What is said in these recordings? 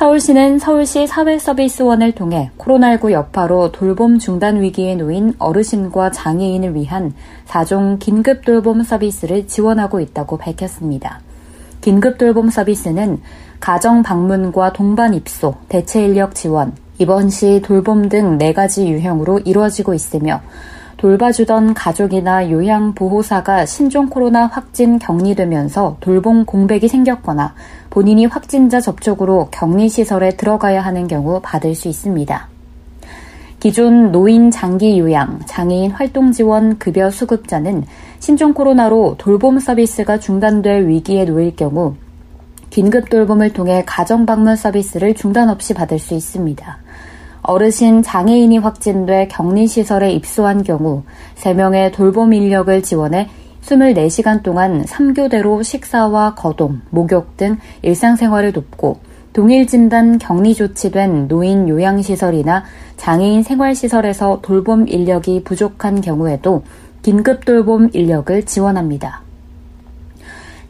서울시는 서울시 사회서비스원을 통해 코로나19 여파로 돌봄 중단 위기에 놓인 어르신과 장애인을 위한 4종 긴급 돌봄 서비스를 지원하고 있다고 밝혔습니다. 긴급 돌봄 서비스는 가정 방문과 동반 입소, 대체 인력 지원, 입원 시 돌봄 등 4가지 유형으로 이루어지고 있으며 돌봐주던 가족이나 요양보호사가 신종 코로나 확진 격리되면서 돌봄 공백이 생겼거나 본인이 확진자 접촉으로 격리시설에 들어가야 하는 경우 받을 수 있습니다. 기존 노인 장기 요양, 장애인 활동 지원 급여 수급자는 신종 코로나로 돌봄 서비스가 중단될 위기에 놓일 경우 긴급 돌봄을 통해 가정 방문 서비스를 중단 없이 받을 수 있습니다. 어르신 장애인이 확진돼 격리시설에 입소한 경우 3명의 돌봄 인력을 지원해 24시간 동안 3교대로 식사와 거동, 목욕 등 일상생활을 돕고 동일 진단 격리 조치된 노인 요양시설이나 장애인 생활시설에서 돌봄 인력이 부족한 경우에도 긴급 돌봄 인력을 지원합니다.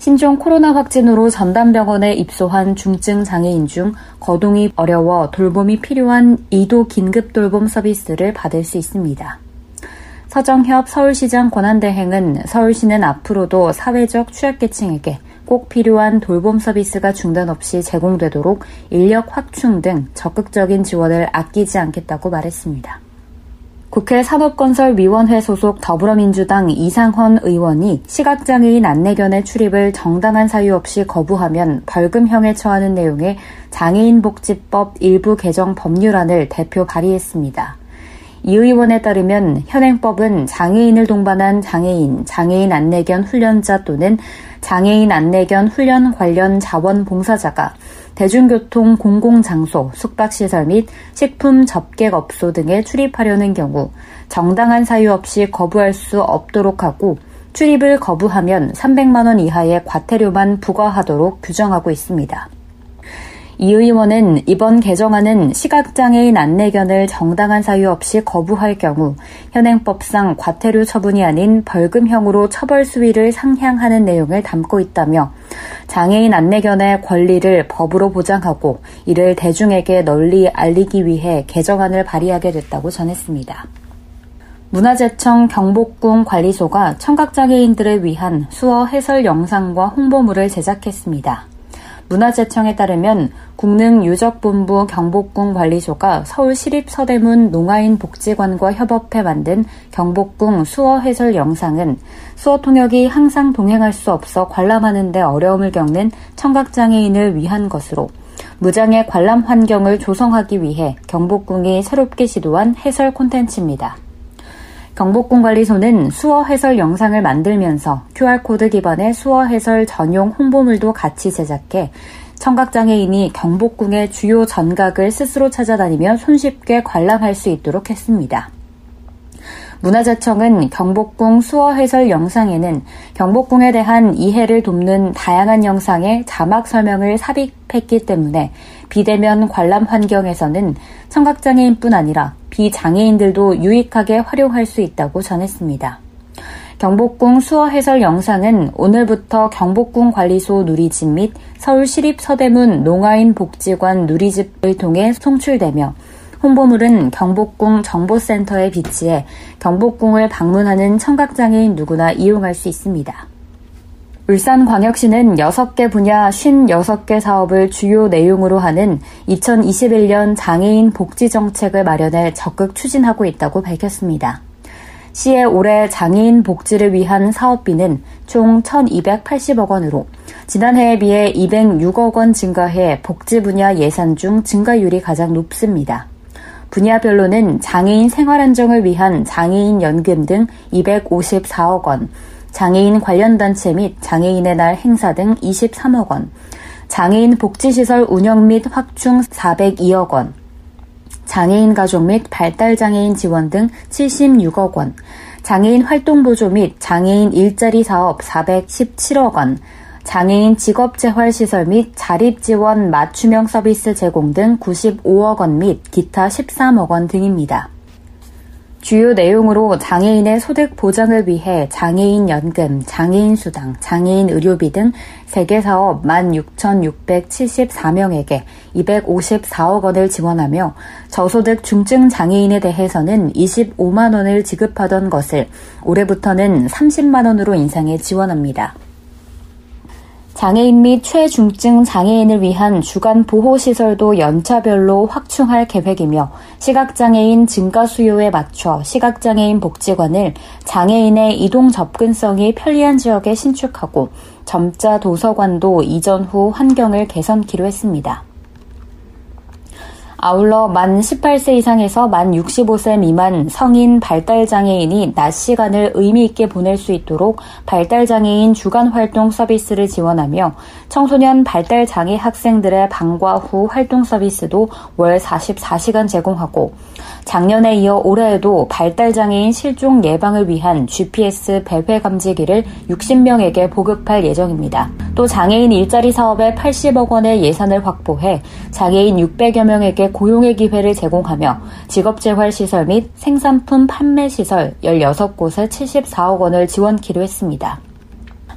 신종 코로나 확진으로 전담병원에 입소한 중증 장애인 중 거동이 어려워 돌봄이 필요한 2도 긴급 돌봄 서비스를 받을 수 있습니다. 서정협 서울시장 권한대행은 서울시는 앞으로도 사회적 취약계층에게 꼭 필요한 돌봄 서비스가 중단 없이 제공되도록 인력 확충 등 적극적인 지원을 아끼지 않겠다고 말했습니다. 국회 산업건설위원회 소속 더불어민주당 이상헌 의원이 시각장애인 안내견의 출입을 정당한 사유 없이 거부하면 벌금형에 처하는 내용의 장애인복지법 일부 개정 법률안을 대표 발의했습니다. 이 의원에 따르면 현행법은 장애인을 동반한 장애인, 장애인 안내견 훈련자 또는 장애인 안내견 훈련 관련 자원봉사자가 대중교통 공공장소, 숙박시설 및 식품 접객업소 등에 출입하려는 경우 정당한 사유 없이 거부할 수 없도록 하고 출입을 거부하면 300만 원 이하의 과태료만 부과하도록 규정하고 있습니다. 이 의원은 이번 개정안은 시각장애인 안내견을 정당한 사유 없이 거부할 경우 현행법상 과태료 처분이 아닌 벌금형으로 처벌 수위를 상향하는 내용을 담고 있다며 장애인 안내견의 권리를 법으로 보장하고 이를 대중에게 널리 알리기 위해 개정안을 발의하게 됐다고 전했습니다. 문화재청 경복궁 관리소가 청각장애인들을 위한 수어 해설 영상과 홍보물을 제작했습니다. 문화재청에 따르면 국능 유적본부 경복궁 관리소가 서울시립서대문 농아인 복지관과 협업해 만든 경복궁 수어 해설 영상은 수어 통역이 항상 동행할 수 없어 관람하는 데 어려움을 겪는 청각장애인을 위한 것으로 무장의 관람 환경을 조성하기 위해 경복궁이 새롭게 시도한 해설 콘텐츠입니다. 경복궁관리소는 수어 해설 영상을 만들면서 QR코드 기반의 수어 해설 전용 홍보물도 같이 제작해 청각장애인이 경복궁의 주요 전각을 스스로 찾아다니며 손쉽게 관람할 수 있도록 했습니다. 문화재청은 경복궁 수어 해설 영상에는 경복궁에 대한 이해를 돕는 다양한 영상의 자막 설명을 삽입했기 때문에 비대면 관람 환경에서는 청각장애인뿐 아니라 비장애인들도 유익하게 활용할 수 있다고 전했습니다. 경복궁 수어 해설 영상은 오늘부터 경복궁 관리소 누리집 및 서울시립 서대문 농아인 복지관 누리집을 통해 송출되며 홍보물은 경복궁 정보센터에 비치해 경복궁을 방문하는 청각장애인 누구나 이용할 수 있습니다. 울산광역시는 6개 분야 56개 사업을 주요 내용으로 하는 2021년 장애인 복지 정책을 마련해 적극 추진하고 있다고 밝혔습니다. 시의 올해 장애인 복지를 위한 사업비는 총 1,280억 원으로 지난해에 비해 206억 원 증가해 복지 분야 예산 중 증가율이 가장 높습니다. 분야별로는 장애인 생활 안정을 위한 장애인 연금 등 254억 원, 장애인 관련 단체 및 장애인의 날 행사 등 23억 원, 장애인 복지시설 운영 및 확충 402억 원, 장애인 가족 및 발달장애인 지원 등 76억 원, 장애인 활동 보조 및 장애인 일자리 사업 417억 원, 장애인 직업재활시설 및 자립지원 맞춤형 서비스 제공 등 95억 원 및 기타 13억 원 등입니다. 주요 내용으로 장애인의 소득 보장을 위해 장애인 연금, 장애인 수당, 장애인 의료비 등 세계 사업 16,674명에게 254억 원을 지원하며 저소득 중증 장애인에 대해서는 25만 원을 지급하던 것을 올해부터는 30만 원으로 인상해 지원합니다. 장애인 및 최중증 장애인을 위한 주간 보호시설도 연차별로 확충할 계획이며 시각장애인 증가 수요에 맞춰 시각장애인 복지관을 장애인의 이동 접근성이 편리한 지역에 신축하고 점자 도서관도 이전 후 환경을 개선키로 했습니다. 아울러 만 18세 이상에서 만 65세 미만 성인 발달장애인이 낮 시간을 의미있게 보낼 수 있도록 발달장애인 주간 활동 서비스를 지원하며 청소년 발달장애 학생들의 방과 후 활동 서비스도 월 44시간 제공하고 작년에 이어 올해에도 발달장애인 실종 예방을 위한 GPS 배회 감지기를 60명에게 보급할 예정입니다. 또 장애인 일자리 사업에 80억 원의 예산을 확보해 장애인 600여 명에게 고용의 기회를 제공하며 직업재활시설 및 생산품 판매시설 16곳에 74억 원을 지원키로 했습니다.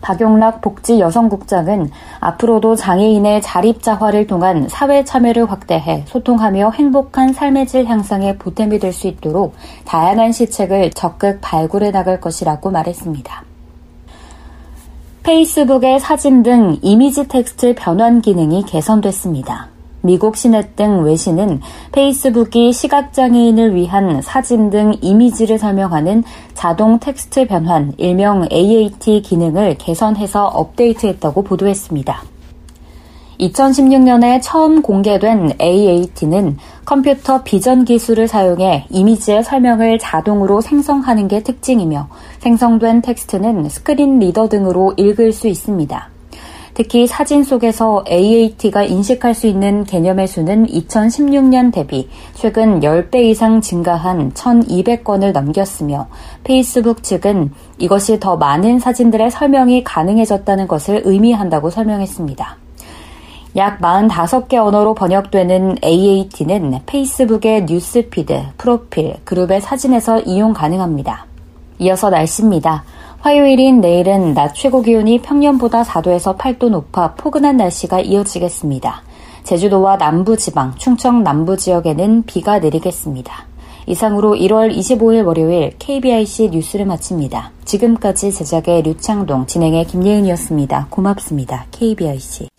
박용락 복지 여성국장은 앞으로도 장애인의 자립자활을 통한 사회 참여를 확대해 소통하며 행복한 삶의 질 향상에 보탬이 될 수 있도록 다양한 시책을 적극 발굴해 나갈 것이라고 말했습니다. 페이스북의 사진 등 이미지 텍스트 변환 기능이 개선됐습니다. 미국 CNET 등 외신은 페이스북이 시각장애인을 위한 사진 등 이미지를 설명하는 자동 텍스트 변환, 일명 AAT 기능을 개선해서 업데이트했다고 보도했습니다. 2016년에 처음 공개된 AAT는 컴퓨터 비전 기술을 사용해 이미지의 설명을 자동으로 생성하는 게 특징이며 생성된 텍스트는 screen reader 등으로 읽을 수 있습니다. 특히 사진 속에서 AAT가 인식할 수 있는 개념의 수는 2016년 대비 최근 10배 이상 증가한 1,200건을 넘겼으며 페이스북 측은 이것이 더 많은 사진들의 설명이 가능해졌다는 것을 의미한다고 설명했습니다. 약 45개 언어로 번역되는 AAT는 페이스북의 뉴스피드, 프로필, 그룹의 사진에서 이용 가능합니다. 이어서 날씨입니다. 화요일인 내일은 낮 최고 기온이 평년보다 4도에서 8도 높아 포근한 날씨가 이어지겠습니다. 제주도와 남부 지방, 충청 남부 지역에는 비가 내리겠습니다. 이상으로 1월 25일 월요일 KBIC 뉴스를 마칩니다. 지금까지 제작의 류창동, 진행의 김예은이었습니다. 고맙습니다. KBIC.